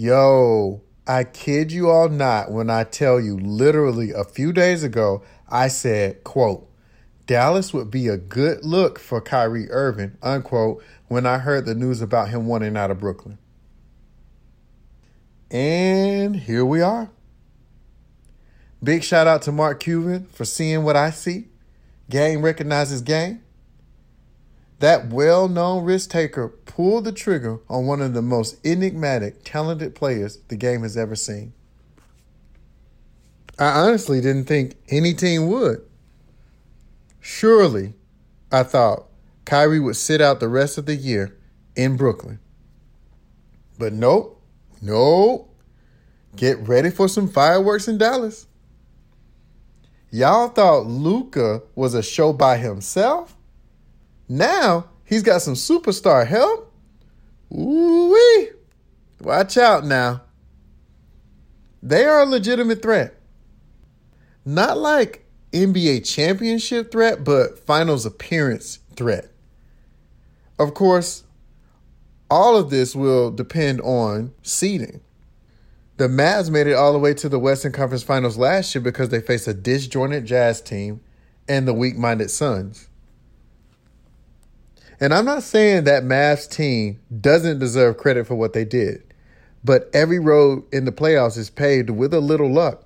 Yo, I kid you all not when I tell you literally a few days ago, I said, quote, Dallas would be a good look for Kyrie Irving, unquote, when I heard the news about him wanting out of Brooklyn. And here we are. Big shout out to Mark Cuban for seeing what I see. Game recognizes game. That well known risk taker pulled the trigger on one of the most enigmatic, talented players the game has ever seen. I honestly didn't think any team would. Surely, I thought Kyrie would sit out the rest of the year in Brooklyn. But nope, nope. Get ready for some fireworks in Dallas. Y'all thought Luka was a show by himself? Now he's got some superstar help. Ooh wee! Watch out now. They are a legitimate threat. Not like NBA championship threat, but finals appearance threat. Of course, all of this will depend on seeding. The Mavs made it all the way to the Western Conference Finals last year because they faced a disjointed Jazz team and the weak minded Suns. And I'm not saying that Mavs team doesn't deserve credit for what they did, but every road in the playoffs is paved with a little luck.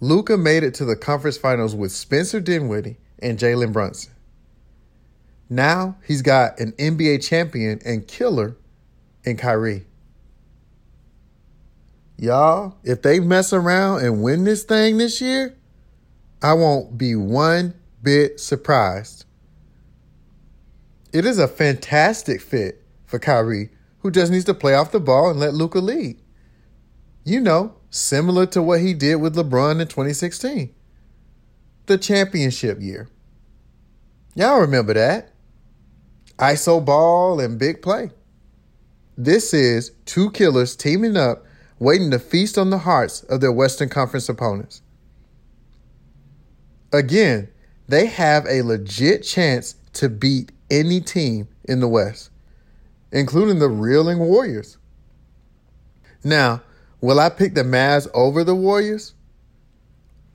Luka made it to the conference finals with Spencer Dinwiddie and Jalen Brunson. Now he's got an NBA champion and killer in Kyrie. Y'all, if they mess around and win this thing this year, I won't be one bit surprised. It is a fantastic fit for Kyrie, who just needs to play off the ball and let Luka lead. You know, similar to what he did with LeBron in 2016, the championship year. Y'all remember that? ISO ball and big play. This is two killers teaming up, waiting to feast on the hearts of their Western Conference opponents. Again, they have a legit chance to beat any team in the West, including the reeling Warriors. Now, will I pick the Mavs over the Warriors?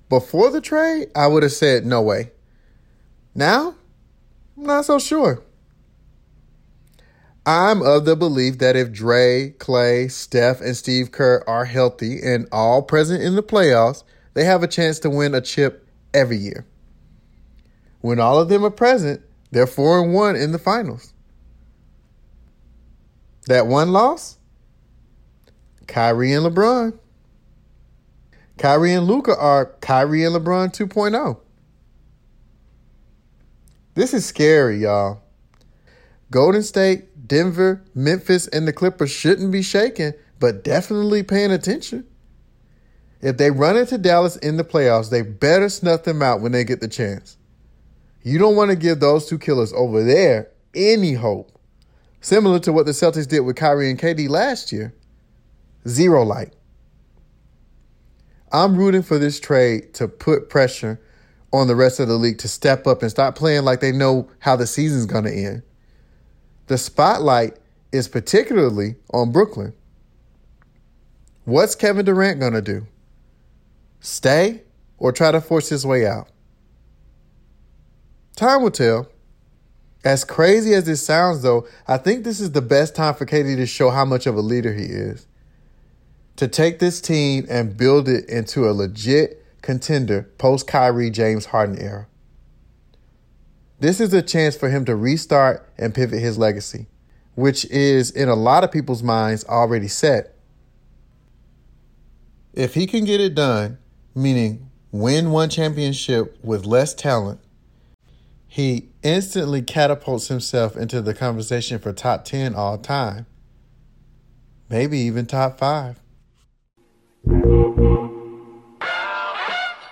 Before the trade, I would have said no way. Now, I'm not so sure. I'm of the belief that if Dre, Clay, Steph, and Steve Kerr are healthy and all present in the playoffs, they have a chance to win a chip every year. When all of them are present, they're four and one in the finals. That one loss, Kyrie and LeBron. Kyrie and Luka are Kyrie and LeBron 2.0. This is scary, y'all. Golden State, Denver, Memphis, and the Clippers shouldn't be shaking, but definitely paying attention. If they run into Dallas in the playoffs, they better snuff them out when they get the chance. You don't want to give those two killers over there any hope. Similar to what the Celtics did with Kyrie and KD last year. Zero light. I'm rooting for this trade to put pressure on the rest of the league to step up and stop playing like they know how the season's going to end. The spotlight is particularly on Brooklyn. What's Kevin Durant going to do? Stay or try to force his way out? Time will tell. As crazy as this sounds, though, I think this is the best time for KD to show how much of a leader he is. To take this team and build it into a legit contender post Kyrie James Harden era. This is a chance for him to restart and pivot his legacy, which is, in a lot of people's minds, already set. If he can get it done, meaning win one championship with less talent, he instantly catapults himself into the conversation for top 10 all time. Maybe even top 5.